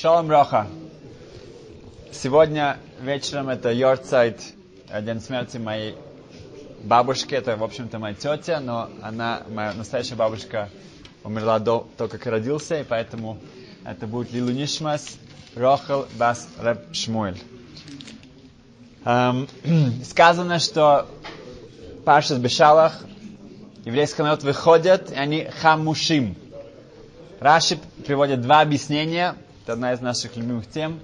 Шалом Роха. Сегодня вечером это Йорцайт, день смерти моей бабушки. Это, в общем-то, моя тетя, но она, моя настоящая бабушка, умерла до того, как родился, и поэтому это будет Лилу Нишмас Рохал Бас Реб Шмуэль. Эм, сказано, что Пашас Бешалах, еврейский народ выходят, и они хамушим. Раши приводит два объяснения. Это одна из наших любимых тем.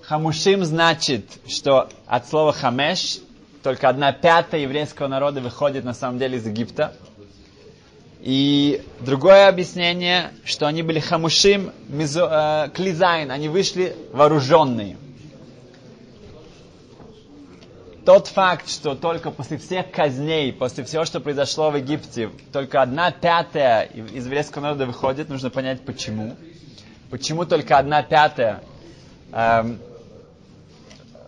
Хамушим значит, что от слова хамеш только одна пятая еврейского народа выходит на самом деле из Египта. И другое объяснение, что они были хамушим мизо, э, клизайн, они вышли вооруженные. Тот факт, что только после всех казней, после всего, что произошло в Египте, только одна пятая из еврейского народа выходит, нужно понять почему. Почему только одна пятая эм,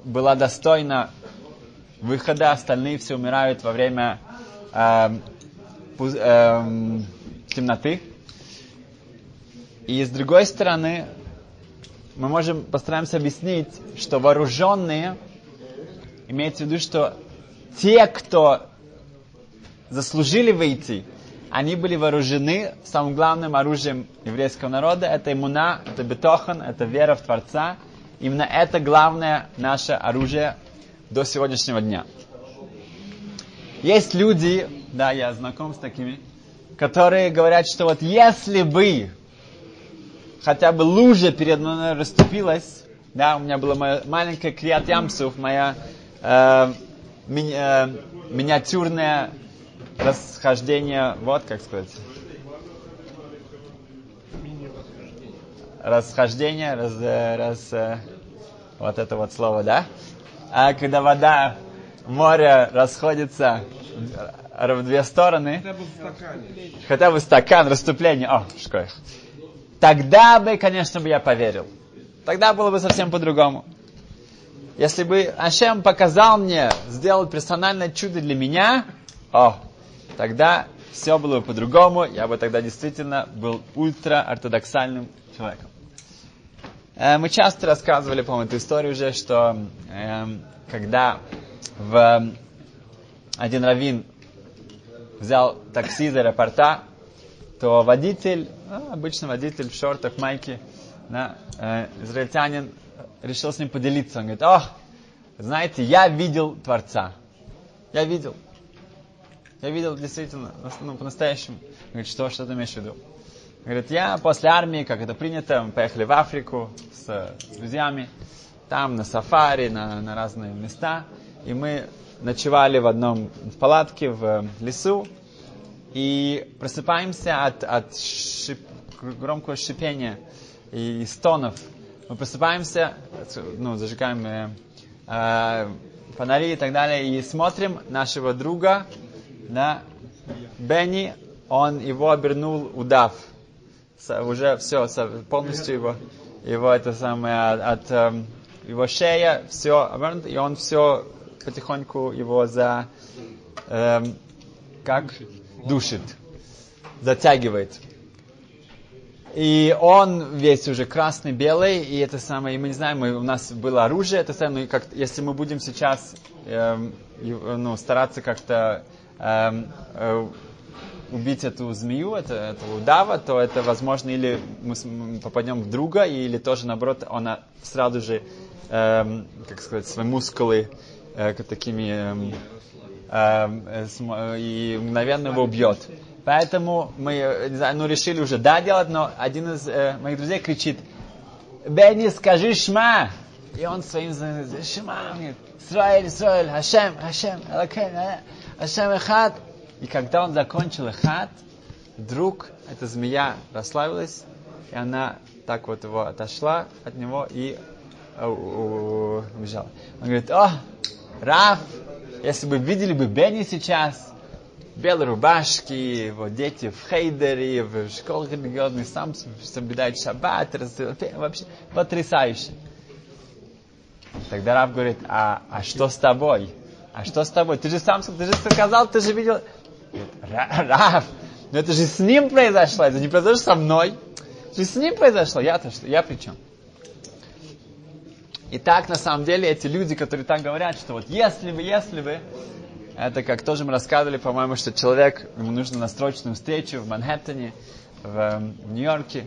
была достойна выхода, остальные все умирают во время эм, пуз, эм, темноты. И с другой стороны, мы можем постараемся объяснить, что вооруженные Имеется в виду, что те, кто заслужили выйти, они были вооружены самым главным оружием еврейского народа. Это иммуна, это бетохан, это вера в Творца. Именно это главное наше оружие до сегодняшнего дня. Есть люди, да, я знаком с такими, которые говорят, что вот если бы хотя бы лужа перед мной расступилась, да, у меня была моя маленькая Криат Ямсуф, моя э, ми, э, миниатюрное расхождение, вот как сказать, расхождение, раз, раз, э, вот это вот слово, да? А когда вода, море расходится в две стороны, хотя бы, хотя бы стакан, расступление, о, шкой. Тогда бы, конечно, бы я поверил. Тогда было бы совсем по-другому. Если бы Ашем показал мне сделать персональное чудо для меня, о, тогда все было бы по-другому, я бы тогда действительно был ультра-ортодоксальным человеком. Э, мы часто рассказывали, по-моему, эту историю уже, что э, когда в один раввин взял такси из аэропорта, то водитель, ну, обычный водитель в шортах, майке, да, э, израильтянин, решил с ним поделиться. Он говорит, о, знаете, я видел Творца. Я видел. Я видел действительно, ну, по-настоящему. Говорит, что, что ты имеешь в виду? Говорит, я после армии, как это принято, мы поехали в Африку с, с друзьями, там на сафари, на, на разные места, и мы ночевали в одном в палатке в лесу, и просыпаемся от, от шип, громкого шипения и стонов мы просыпаемся, ну, зажигаем э, э, фонари и так далее, и смотрим нашего друга, да, Бенни, он его обернул удав. Уже все, полностью его, его это самое, от, эм, его шея, все обернуто, и он все потихоньку его за, эм, как, душит, затягивает. И он весь уже красный, белый, и это самое, и мы не знаем, мы, у нас было оружие, это самое, ну, как, если мы будем сейчас эм, ну, стараться как-то убить эту змею, это, этого удава, то это возможно или мы попадем в друга, или тоже наоборот, он сразу же, эм, как сказать, свои мускулы э, такими эм, эм, э, и мгновенно его убьет. Поэтому мы, не знаю, ну, решили уже да делать, но один из э, моих друзей кричит, Бенни, скажи шма. И он своим шма, говорит, Исраиль, Исраиль, Хашем, Хашем, Элакен, Хашем Эхад. И когда он закончил Эхад, вдруг эта змея расслабилась, и она так вот его отошла от него и э, убежала. Он говорит, о, Раф, если бы видели бы Бенни сейчас, белые рубашки, его дети в хейдере, в школах религиозных, сам соблюдает шаббат, вообще потрясающе. Тогда Раб говорит, а, а что с тобой? А что с тобой? Ты же сам ты же сказал, ты же видел. Раб, но это же с ним произошло, это не произошло со мной. Это же с ним произошло, я-то что, я при чем? И так, на самом деле, эти люди, которые так говорят, что вот если бы, если бы, это как тоже мы рассказывали, по-моему, что человек, ему нужно на срочную встречу в Манхэттене, в, в Нью-Йорке,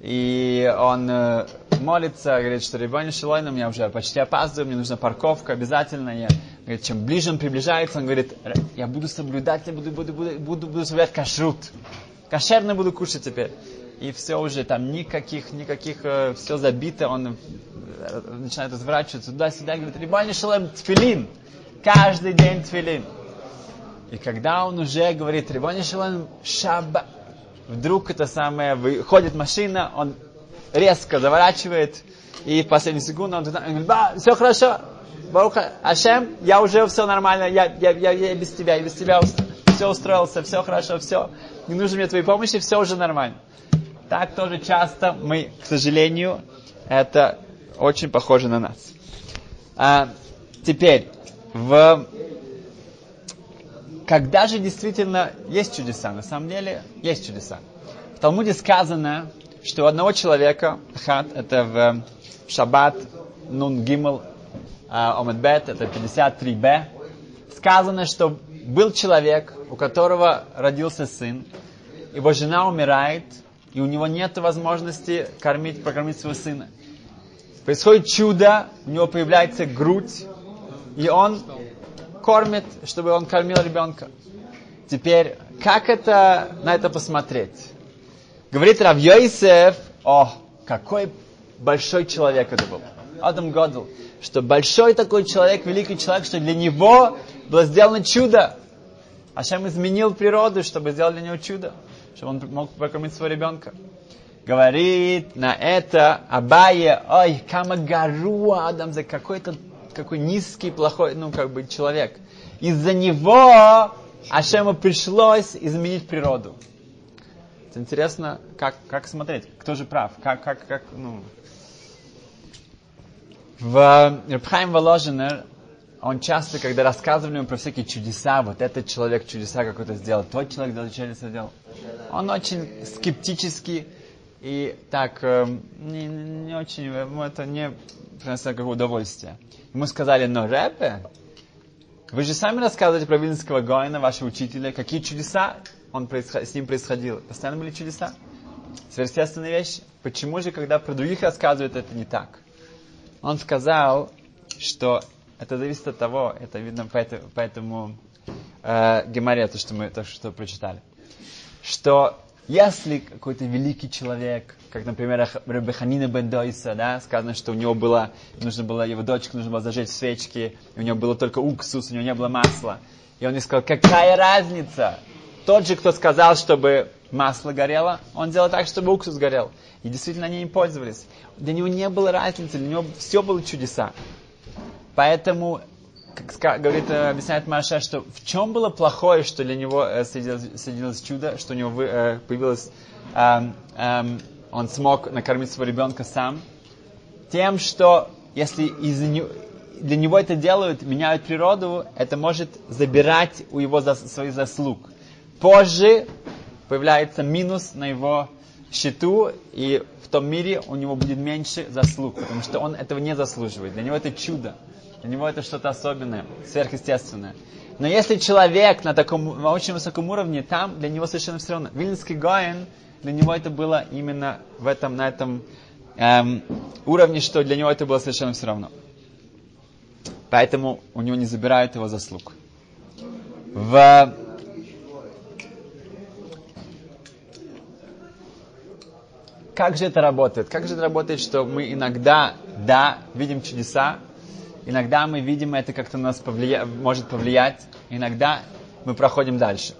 и он э, молится, говорит, что Рибони Шилойном, я уже почти опаздываю, мне нужна парковка обязательно. Я, говорит, чем ближе он приближается, он говорит, я буду соблюдать, я буду, буду, буду, буду, буду соблюдать кашрут. Кошерно буду кушать теперь. И все уже там никаких, никаких, э, все забито, он э, начинает разворачиваться туда-сюда, говорит, Рибони Шилойном, тфилин. Каждый день тфилин. И когда он уже говорит, Рибони Шилойном, шаба, вдруг это самое, выходит машина, он резко заворачивает, и в последнюю секунду он, туда, он говорит, ба, все хорошо, Баруха, Ашем, я уже все нормально, я, я, я, я без тебя, я без тебя все устроился, все хорошо, все, не нужно мне твоей помощи, все уже нормально. Так тоже часто мы, к сожалению, это очень похоже на нас. А, теперь, в когда же действительно есть чудеса? На самом деле есть чудеса. В Талмуде сказано, что у одного человека, хат, это в Шаббат, Нун Гимл, Омедбет, это 53б, сказано, что был человек, у которого родился сын, его жена умирает, и у него нет возможности кормить, прокормить своего сына. Происходит чудо, у него появляется грудь, и он кормит, чтобы он кормил ребенка. Теперь, как это, на это посмотреть? Говорит Рав Йосеф, о, какой большой человек это был. Адам Годл, что большой такой человек, великий человек, что для него было сделано чудо. Ашем изменил природу, чтобы сделать для него чудо, чтобы он мог покормить своего ребенка. Говорит на это Абае, ой, камагаруа, Адам, за какой-то какой низкий, плохой, ну, как бы, человек. Из-за него Ашему пришлось изменить природу. Это интересно, как, как смотреть, кто же прав, как, как, как, ну... В Рабхайм Воложенер, он часто, когда рассказывали ему про всякие чудеса, вот этот человек чудеса какой-то сделал, тот человек чудеса сделал, он очень скептически и так не, не очень, ему это не приносит никакого удовольствия. Ему сказали, но Рэбе, вы же сами рассказываете про Вильнского Гоина, вашего учителя, какие чудеса он происход... с ним происходило. Постоянно были чудеса. Сверхъестественные вещи. Почему же, когда про других рассказывают, это не так? Он сказал, что это зависит от того, это видно по этому, э, геморе, то, что мы то, что прочитали, что если какой-то великий человек, как, например, Рабиханина бен Дойса, да, сказано, что у него было, нужно было, его дочке нужно было зажечь свечки, и у него было только уксус, у него не было масла. И он ей сказал, какая разница? Тот же, кто сказал, чтобы масло горело, он делал так, чтобы уксус горел. И действительно они им пользовались. Для него не было разницы, для него все было чудеса. Поэтому как говорит, э, объясняет Маша, что в чем было плохое, что для него э, соединилось, чудо, что у него э, появилось, эм, эм, он смог накормить своего ребенка сам, тем, что если из для него это делают, меняют природу, это может забирать у его зас, своих заслуг. Позже появляется минус на его счету, и в том мире у него будет меньше заслуг, потому что он этого не заслуживает. Для него это чудо. Для него это что-то особенное, сверхъестественное. Но если человек на таком на очень высоком уровне, там для него совершенно все равно. Вильнский Гоин, для него это было именно в этом, на этом эм, уровне, что для него это было совершенно все равно. Поэтому у него не забирают его заслуг. В как же это работает? Как же это работает, что мы иногда, да, видим чудеса, Иногда мы видим это как-то нас повлия... может повлиять, иногда мы проходим дальше.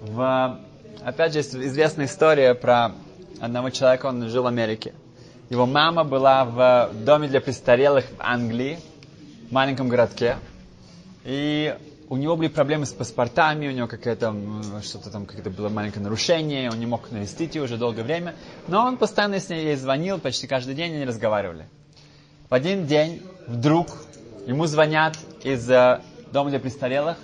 В... Опять же, известная история про одного человека, он жил в Америке. Его мама была в доме для престарелых в Англии, в маленьком городке. И у него были проблемы с паспортами, у него какое-то что-то там, какое-то было маленькое нарушение, он не мог навестить ее уже долгое время. Но он постоянно с ней ей звонил, почти каждый день они разговаривали. В один день вдруг ему звонят из э, дома для престарелых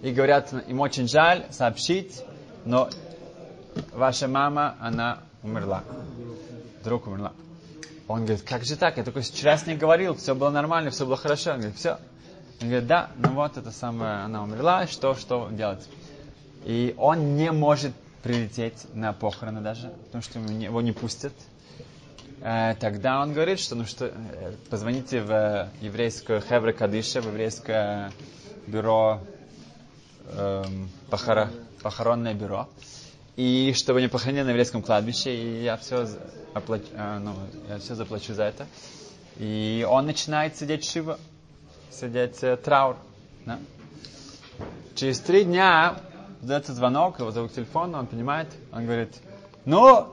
и говорят, им очень жаль сообщить, но ваша мама, она умерла. Вдруг умерла. Он говорит, как же так? Я только вчера с ней говорил, все было нормально, все было хорошо. Он говорит, все. Он говорит, да, ну вот это самое, она умерла, что, что делать? И он не может прилететь на похороны даже, потому что его не пустят. Э, тогда он говорит, что ну что, э, позвоните в еврейское Хевре Кадиша, в еврейское бюро, эм, похоро, похоронное бюро, и чтобы не похоронили на еврейском кладбище, и я все, оплачу, э, ну, я все заплачу за это. И он начинает сидеть шива, сидеть э, траур. Да? Через три дня дается звонок, его зовут к телефону, он понимает, он говорит, ну,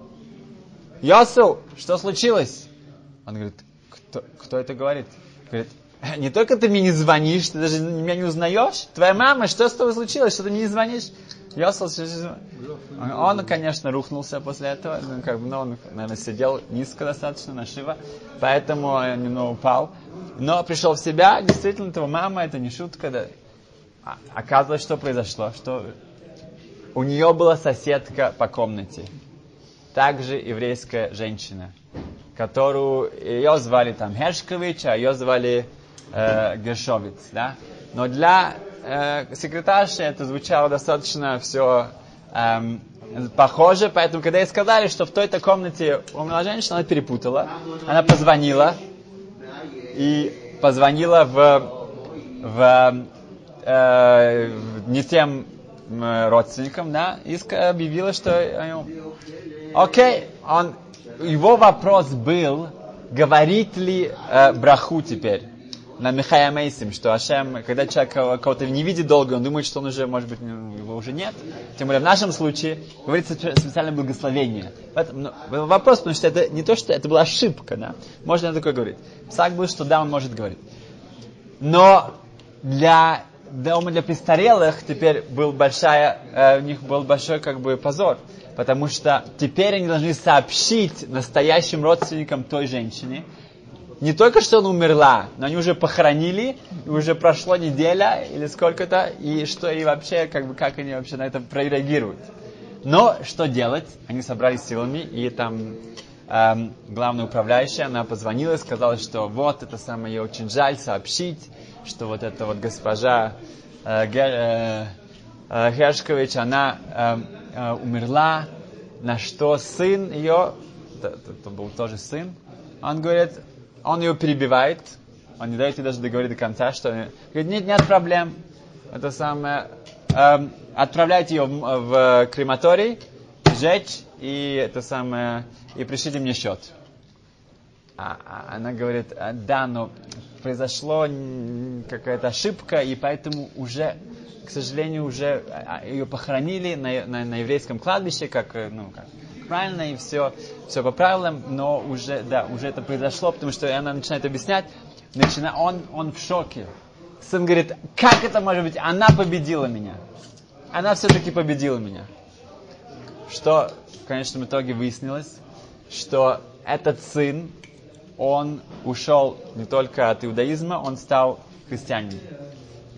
Йосу, что случилось? Он говорит, кто, кто это говорит? Говорит, не только ты мне не звонишь, ты даже меня не узнаешь. Твоя мама, что с тобой случилось, что ты мне не звонишь? Йосел, он, конечно, рухнулся после этого, ну, как бы, но он, наверное, сидел низко достаточно на Шива, поэтому он немного упал. Но пришел в себя, действительно, твоя мама, это не шутка, да. А, что произошло, что у нее была соседка по комнате, также еврейская женщина, которую ее звали там Хершкович, а ее звали э, Гершовиц, да. Но для э, секретарши это звучало достаточно все эм, похоже, поэтому когда ей сказали, что в той-то комнате умерла женщина, она перепутала, она позвонила и позвонила в, в э, не тем родственникам, да, и объявила, что окей, он, его вопрос был, говорит ли э, браху теперь на Михая Мейсим, что Ашем, когда человек кого-то не видит долго, он думает, что он уже, может быть, его уже нет. Тем более в нашем случае говорится специальное благословение. Поэтому, ну, вопрос, потому что это не то, что это была ошибка, да. Можно такое говорить. Псак был, что да, он может говорить. Но для дома для престарелых теперь был большая, э, у них был большой как бы позор. Потому что теперь они должны сообщить настоящим родственникам той женщине, не только что она умерла, но они уже похоронили, уже прошло неделя или сколько-то, и что и вообще, как бы, как они вообще на это прореагируют. Но что делать? Они собрались силами, и там эм, главная управляющая, она позвонила и сказала, что вот, это самое, ей очень жаль сообщить, что вот эта вот госпожа э, Гер, э, э, Гершкович, она э, э, умерла, на что сын ее, это, это был тоже сын, он говорит, он ее перебивает, он не дает ей даже договорить до конца, что говорит, нет, нет проблем, это самое, эм, отправляйте ее в, в крематорий, сжечь, и это самое, и пришлите мне счет. А, а она говорит, «А, да, но произошло какая-то ошибка, и поэтому уже, к сожалению, уже а, ее похоронили на, на, на еврейском кладбище, как, э, ну, как правильно, и все, все по правилам, но уже, да, уже это произошло, потому что она начинает объяснять, начина, он, он в шоке. Сын говорит, как это может быть? Она победила меня. Она все-таки победила меня. Что в конечном итоге выяснилось, что этот сын, он ушел не только от иудаизма, он стал христианином.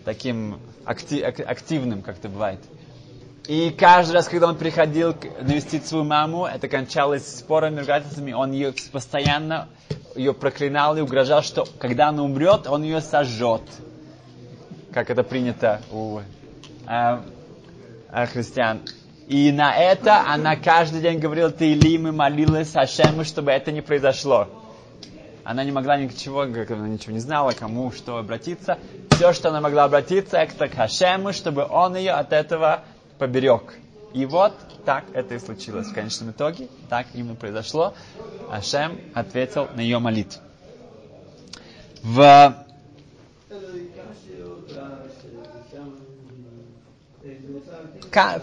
Таким активным, как это бывает. И каждый раз, когда он приходил навестить свою маму, это кончалось спорами, ругательствами, он ее постоянно ее проклинал и угрожал, что когда она умрет, он ее сожжет. Как это принято у э, э, христиан. И на это она каждый день говорила Таилим и молилась Ашему, чтобы это не произошло. Она не могла ничего, она ничего не знала, кому что обратиться. Все, что она могла обратиться, это к Хашему, чтобы он ее от этого поберег. И вот так это и случилось в конечном итоге. Так именно произошло. Ашем ответил на ее молитву. В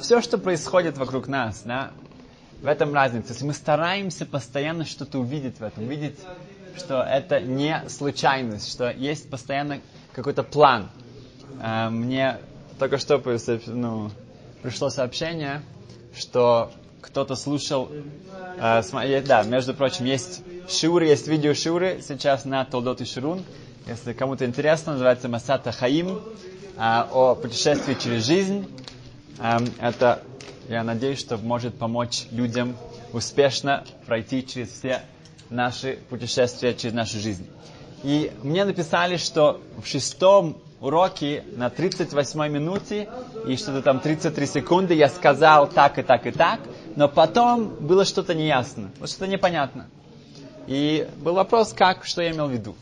все, что происходит вокруг нас, да, в этом разница. Если мы стараемся постоянно что-то увидеть в этом, увидеть, что это не случайность, что есть постоянно какой-то план. Э, мне только что ну, пришло сообщение, что кто-то слушал, э, да, между прочим, есть шуры, есть видео шуры сейчас на Толдот и Шурун. Если кому-то интересно, называется Масата Хаим, э, о путешествии через жизнь. Э, это, я надеюсь, что может помочь людям успешно пройти через все наши путешествия через нашу жизнь. И мне написали, что в шестом уроке на 38 минуте и что-то там 33 секунды я сказал так и так и так, но потом было что-то неясно, что-то непонятно. И был вопрос, как, что я имел в виду.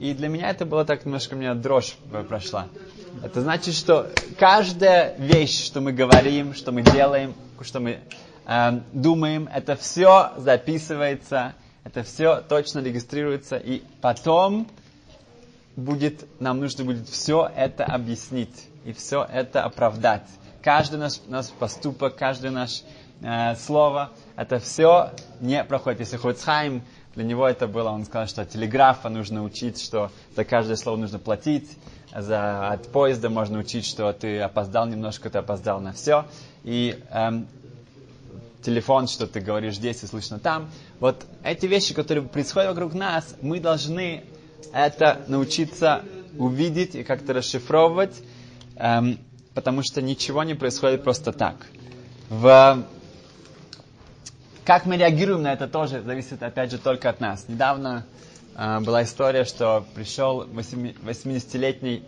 И для меня это было так, немножко у меня дрожь прошла. Это значит, что каждая вещь, что мы говорим, что мы делаем, что мы э, думаем, это все записывается, это все точно регистрируется, и потом будет, нам нужно будет все это объяснить и все это оправдать. Каждый наш, наш поступок, каждое наше э, слово, это все не проходит. Если Хоцхайм, для него это было, он сказал, что телеграфа нужно учить, что за каждое слово нужно платить, за, от поезда можно учить, что ты опоздал немножко, ты опоздал на все. И эм, телефон, что ты говоришь здесь и слышно там. Вот эти вещи, которые происходят вокруг нас, мы должны это научиться увидеть и как-то расшифровывать, эм, потому что ничего не происходит просто так. В... Как мы реагируем на это тоже зависит опять же только от нас. Недавно э, была история, что пришел 80-летний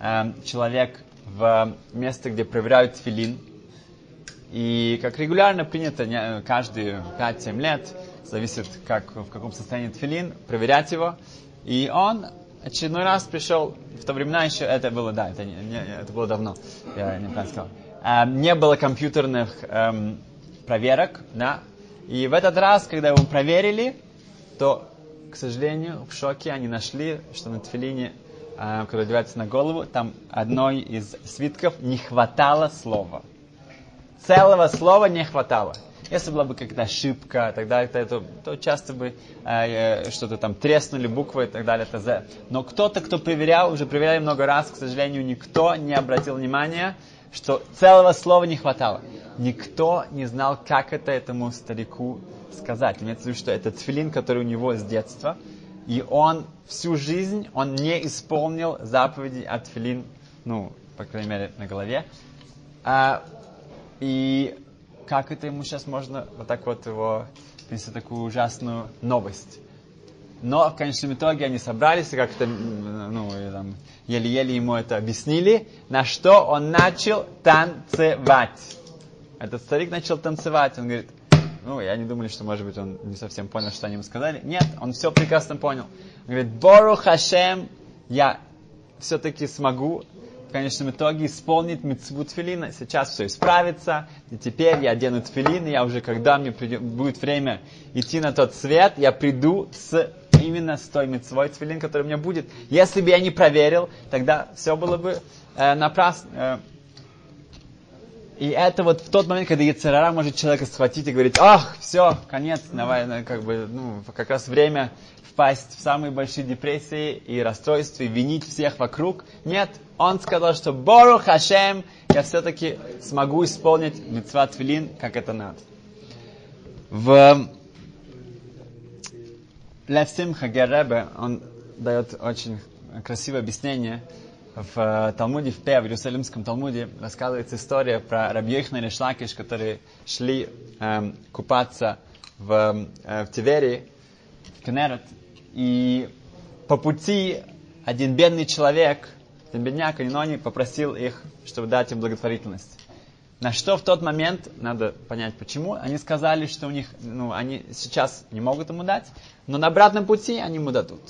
э, человек в место, где проверяют филин. И как регулярно принято не, каждые 5-7 лет, зависит как, в каком состоянии тфилин, проверять его. И он очередной раз пришел, в то времена еще, это было, да, это, не, не, это было давно, я не сказал. Эм, не было компьютерных эм, проверок, да, и в этот раз, когда его проверили, то, к сожалению, в шоке они нашли, что на тфилине, э, который одевается на голову, там одной из свитков не хватало слова. Целого слова не хватало. Если была бы какая-то ошибка, тогда это, это, то часто бы э, что-то там треснули буквы и так далее, Z. Но кто-то, кто проверял, уже проверяли много раз, к сожалению, никто не обратил внимания, что целого слова не хватало. Никто не знал, как это этому старику сказать. Имеется в виду, что это тфилин, который у него с детства, и он всю жизнь, он не исполнил заповеди от тфилин, ну, по крайней мере, на голове. А, и как это ему сейчас можно вот так вот его принести такую ужасную новость. Но в конечном итоге они собрались и как-то ну, еле-еле ему это объяснили, на что он начал танцевать. Этот старик начал танцевать. Он говорит, ну, я не думали, что, может быть, он не совсем понял, что они ему сказали. Нет, он все прекрасно понял. Он говорит, Бору Хашем, я все-таки смогу конечном итоге исполнит митцву тфилина. Сейчас все исправится, и теперь я одену тфилин, и я уже, когда мне придет, будет время идти на тот свет, я приду с именно с той митцвой тфилин, который у меня будет. Если бы я не проверил, тогда все было бы э, напрасно. Э, и это вот в тот момент, когда Яцерара может человека схватить и говорить, ах, все, конец, давай, как бы, ну, как раз время впасть в самые большие депрессии и расстройства, и винить всех вокруг. Нет, он сказал, что Бору Хашем, я все-таки смогу исполнить митцват филин, как это надо. В Левсим Хагеребе, он дает очень красивое объяснение. В Талмуде, в Пе, в Иерусалимском Талмуде, рассказывается история про Рабьехна и Шлакиш, которые шли эм, купаться в, э, в Тиверии, в Кенерет, и по пути один бедный человек, один бедняк, но они попросил их, чтобы дать им благотворительность. На что в тот момент, надо понять почему, они сказали, что у них, ну, они сейчас не могут ему дать, но на обратном пути они ему дадут.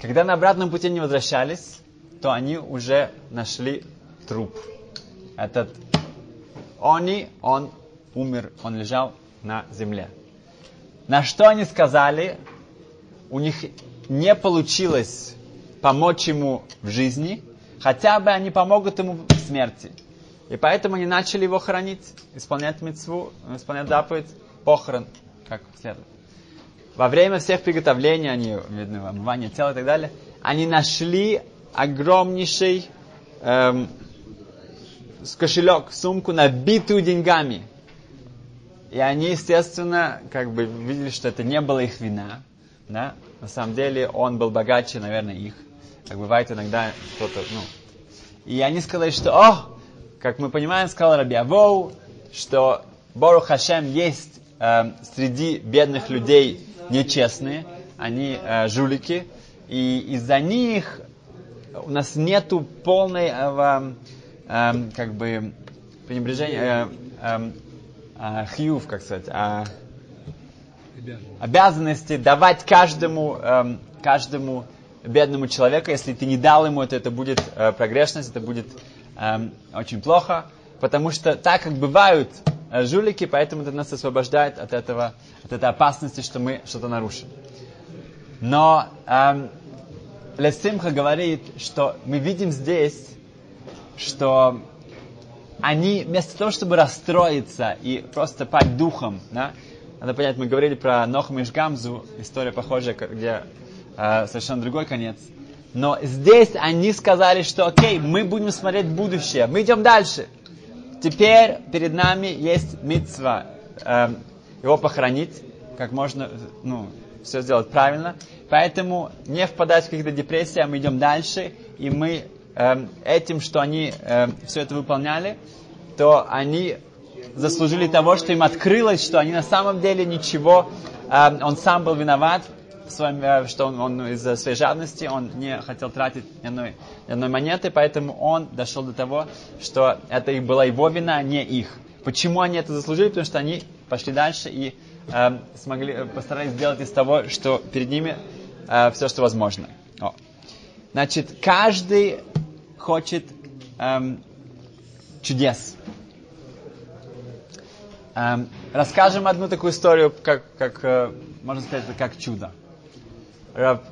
Когда на обратном пути они возвращались, то они уже нашли труп. Этот они, он умер, он лежал на земле. На что они сказали, у них не получилось помочь ему в жизни, хотя бы они помогут ему в смерти. И поэтому они начали его хоронить, исполнять мецву, исполнять заповедь, похорон, как следует. Во время всех приготовлений, они, видно, омывания тела и так далее, они нашли огромнейший эм, кошелек, сумку, набитую деньгами. И они, естественно, как бы видели, что это не было их вина. Да? На самом деле он был богаче, наверное, их. Как бывает иногда кто-то, ну. И они сказали, что, о, как мы понимаем, сказал Раби Авоу, что Бору Хашем есть э, среди бедных людей нечестные, они э, жулики, и из-за них у нас нету полной э, э, как бы пренебрежения, э, э, хьюв, как сказать, э, обязанности давать каждому, э, каждому бедному человеку, если ты не дал ему это, это будет э, прогрешность, это будет э, очень плохо, потому что так как бывают э, жулики, поэтому это нас освобождает от этого, от этой опасности, что мы что-то нарушим. Но эм, Лесимха говорит, что мы видим здесь, что они вместо того, чтобы расстроиться и просто пасть духом, да, надо понять, мы говорили про Нохам и Шгамзу, история похожая, где э, совершенно другой конец. Но здесь они сказали, что окей, мы будем смотреть будущее, мы идем дальше. Теперь перед нами есть митцва, э, его похоронить, как можно, ну, все сделать правильно. Поэтому не впадать в какие-то депрессии, а мы идем дальше, и мы э, этим, что они э, все это выполняли, то они заслужили того, что им открылось, что они на самом деле ничего, э, он сам был виноват, в своем, э, что он, он из-за своей жадности, он не хотел тратить ни одной, ни одной монеты, поэтому он дошел до того, что это была его вина, а не их. Почему они это заслужили? Потому что они пошли дальше и э, смогли, постарались сделать из того, что перед ними э, все, что возможно. О. Значит, каждый хочет эм, чудес. Эм, расскажем одну такую историю, как, как э, можно сказать, это как чудо. Раб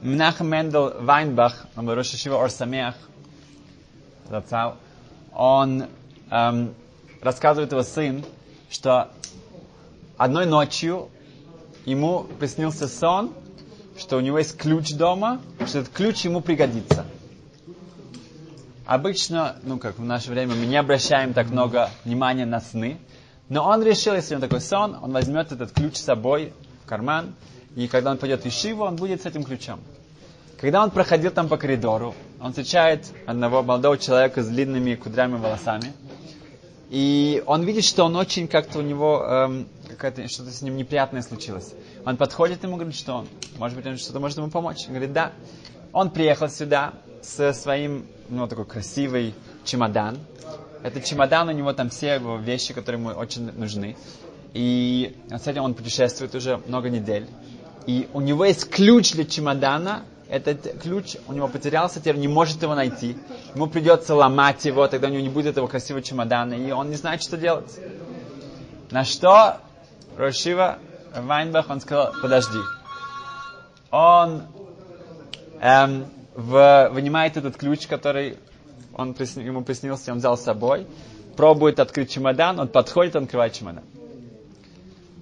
Мнахам Мендел Вайнбах, Рошишива Орсамех, он эм, рассказывает его сын, что одной ночью ему приснился сон, что у него есть ключ дома, что этот ключ ему пригодится. Обычно, ну как в наше время, мы не обращаем так много внимания на сны, но он решил, если у него такой сон, он возьмет этот ключ с собой в карман, и когда он пойдет в Ишиву, он будет с этим ключом. Когда он проходил там по коридору, он встречает одного молодого человека с длинными кудрями волосами, и он видит, что он очень как-то у него эм, что-то с ним неприятное случилось. Он подходит ему, говорит, что он, может быть, он что-то может ему помочь. Он говорит, да. Он приехал сюда со своим, ну, такой красивый чемодан. Этот чемодан, у него там все вещи, которые ему очень нужны. И с этим он путешествует уже много недель. И у него есть ключ для чемодана, этот ключ у него потерялся, теперь не может его найти. Ему придется ломать его, тогда у него не будет этого красивого чемодана, и он не знает, что делать. На что Рошива Вайнбах, он сказал, подожди. Он эм, в, вынимает этот ключ, который он, ему приснился, он взял с собой, пробует открыть чемодан, он подходит, он открывает чемодан.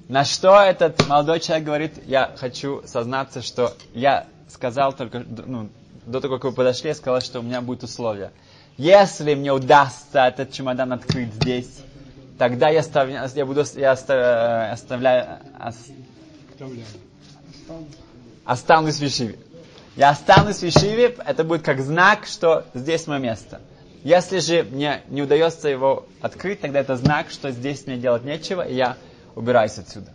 На что этот молодой человек говорит, я хочу сознаться, что я сказал только, ну, до того, как вы подошли, я сказал, что у меня будет условие. Если мне удастся этот чемодан открыть здесь, тогда я, став, я буду я оставляю, оставляю останусь в Ешиве. Я останусь в Ешиве, это будет как знак, что здесь мое место. Если же мне не удается его открыть, тогда это знак, что здесь мне делать нечего, и я убираюсь отсюда.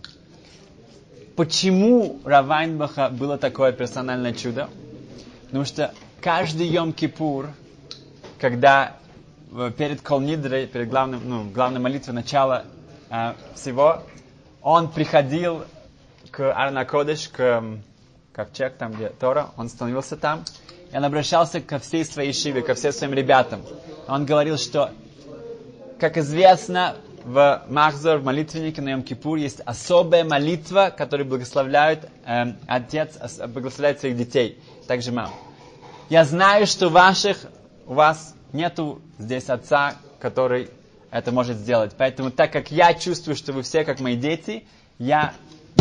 Почему Равайнбаха было такое персональное чудо? Потому что каждый Йом-Кипур, когда э, перед Колнидрой, перед главным, ну, главной молитвой начала э, всего, он приходил к Арнакодыш, к ковчег, там где Тора, он становился там, и он обращался ко всей своей шиве, ко всем своим ребятам. Он говорил, что, как известно, в Махзор, в молитвеннике на Йом-Кипур есть особая молитва, которую благословляют э, отец, благословляет своих детей, также мам. Я знаю, что ваших, у вас нету здесь отца, который это может сделать. Поэтому, так как я чувствую, что вы все как мои дети, я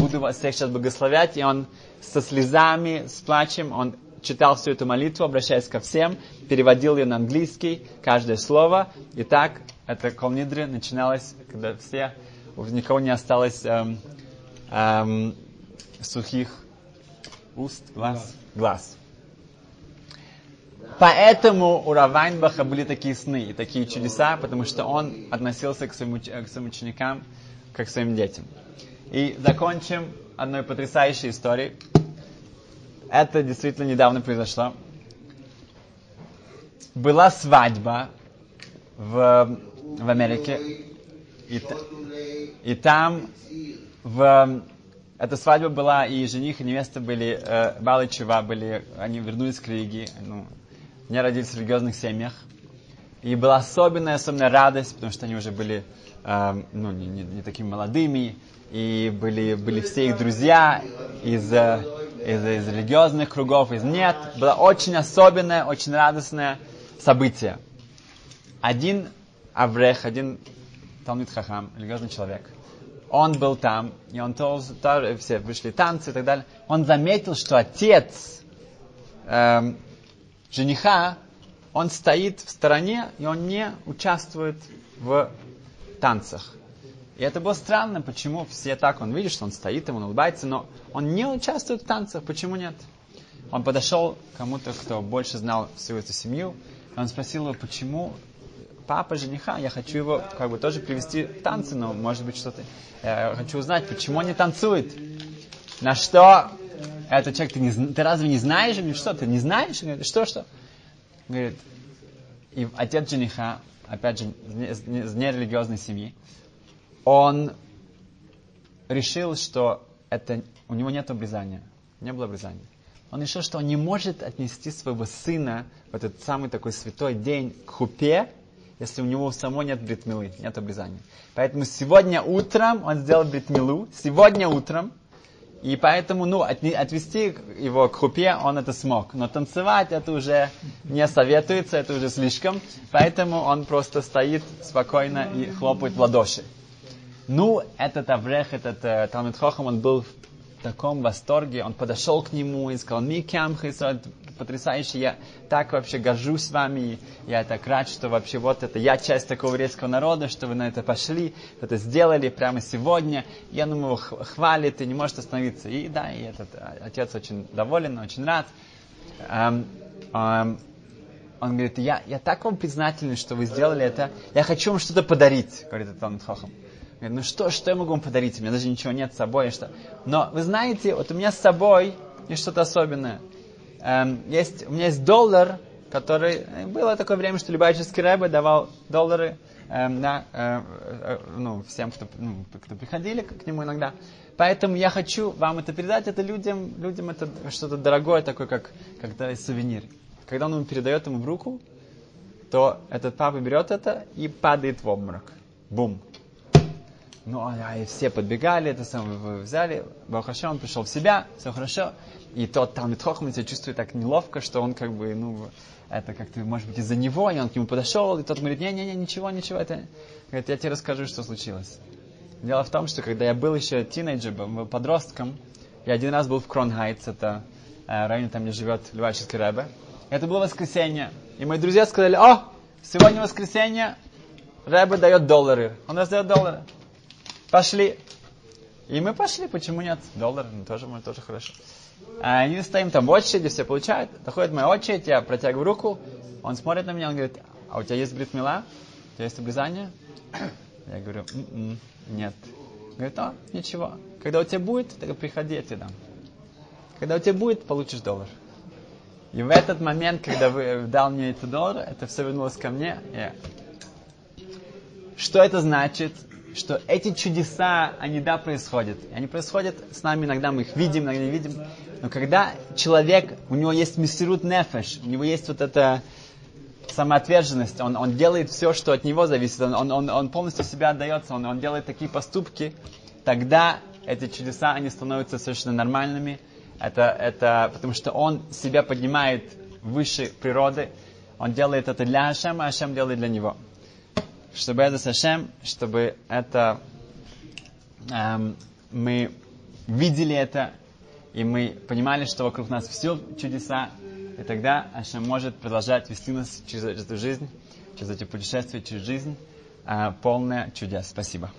буду вас всех сейчас благословлять. И он со слезами, с плачем, он читал всю эту молитву, обращаясь ко всем, переводил ее на английский, каждое слово. И так это колнидри начиналось, когда все, у никого не осталось эм, эм, сухих уст, глаз, глаз. Поэтому у Равайнбаха были такие сны и такие чудеса, потому что он относился к своим, к своим ученикам, как к своим детям. И закончим одной потрясающей истории. Это действительно недавно произошло. Была свадьба в, в Америке. И, и там в, эта свадьба была, и жених, и невеста были, э, Бал и Чува были, они вернулись к религии, ну, не родились в религиозных семьях. И была особенная, особенная радость, потому что они уже были э, ну, не, не, не такими молодыми, и были, были все их друзья из, э, из, из религиозных кругов, из нет. Было очень особенное, очень радостное событие. Один Аврех, один Талмит Хахам, религиозный человек, он был там, и он тоже, тоже все вышли танцы и так далее. Он заметил, что отец эм, жениха он стоит в стороне, и он не участвует в танцах. И это было странно, почему все так, он видит, что он стоит, ему улыбается, но он не участвует в танцах, почему нет? Он подошел к кому-то, кто больше знал всю эту семью, и он спросил его, почему папа жениха, я хочу его как бы тоже привести в танцы, но может быть что-то, я хочу узнать, почему он не танцует. На что этот человек, ты, не, ты разве не знаешь? Что, ты не знаешь? Что, что? говорит, и отец жениха, опять же, из нерелигиозной семьи, он решил, что это, у него нет обрезания. Не было обрезания. Он решил, что он не может отнести своего сына в этот самый такой святой день к хупе, если у него самого нет бритмилы, нет обрезания. Поэтому сегодня утром он сделал бритмилу, сегодня утром, и поэтому, ну, от, отвести его к хупе он это смог. Но танцевать это уже не советуется, это уже слишком. Поэтому он просто стоит спокойно и хлопает в ладоши. Ну, этот Аврех, этот э, Талмит Хохам, он был в таком восторге. Он подошел к нему и сказал, Микям Хисот, потрясающе, я так вообще горжусь вами, я так рад, что вообще вот это, я часть такого еврейского народа, что вы на это пошли, это сделали прямо сегодня, я думаю, хвалит и не может остановиться. И да, и этот а, отец очень доволен, очень рад. Um, um, он говорит, я, я так вам признателен, что вы сделали это, я хочу вам что-то подарить, говорит этот Хохам. Говорит, ну что, что я могу вам подарить? У меня даже ничего нет с собой. Что? Но вы знаете, вот у меня с собой есть что-то особенное эм, есть, у меня есть доллар, который... Э, было такое время, что Любавический Рэбе давал доллары эм, на, э, э, ну, всем, кто, ну, кто приходили к нему иногда. Поэтому я хочу вам это передать. Это людям, людям это что-то дорогое, такое, как, как сувенир. Когда он передает ему в руку, то этот папа берет это и падает в обморок. Бум. Ну, а, и все подбегали, это самое взяли. Бахаша, он пришел в себя, все хорошо. И тот תלמיד חכם себя чувствует так неловко, что он как бы, ну, это как-то, может быть, из-за него, и он к нему подошел, и тот говорит, не-не-не, ничего, ничего, это... Говорит, я тебе расскажу, что случилось. Дело в том, что когда я был еще тинейджером, подростком, я один раз был в Crown Heights, это э, район, там, где живет Любавический Ребе. Это было воскресенье. И мои друзья сказали, о, сегодня воскресенье, Ребе дает доллары. Он раздает доллары. Пошли. И мы пошли, почему нет? Доллар, ну, тоже, тоже хорошо. А они стоим там в очереди, все получают. Доходит моя очередь, я протягиваю руку, он смотрит на меня, он говорит, а у тебя есть бритмила? У тебя есть обрезание? Я говорю, М-м, нет. Говорит, а, ничего. Когда у тебя будет, тогда приходи, я тебе дам. Когда у тебя будет, получишь доллар. И в этот момент, когда вы дал мне этот доллар, это все вернулось ко мне. Я... Что это значит? Что эти чудеса, они да происходят. Они происходят с нами, иногда мы их видим, иногда не видим. Но когда человек, у него есть миссирут нефеш, у него есть вот эта самоотверженность, он, он делает все, что от него зависит, он, он, он полностью себя отдается, он, он делает такие поступки, тогда эти чудеса, они становятся совершенно нормальными. Это, это потому что он себя поднимает выше природы, он делает это для Ашема, а Ашем делает для него чтобы это Сашем, чтобы это эм, мы видели это, и мы понимали, что вокруг нас все чудеса, и тогда Ашем может продолжать вести нас через эту жизнь, через эти путешествия, через жизнь, э, полная чудес. Спасибо.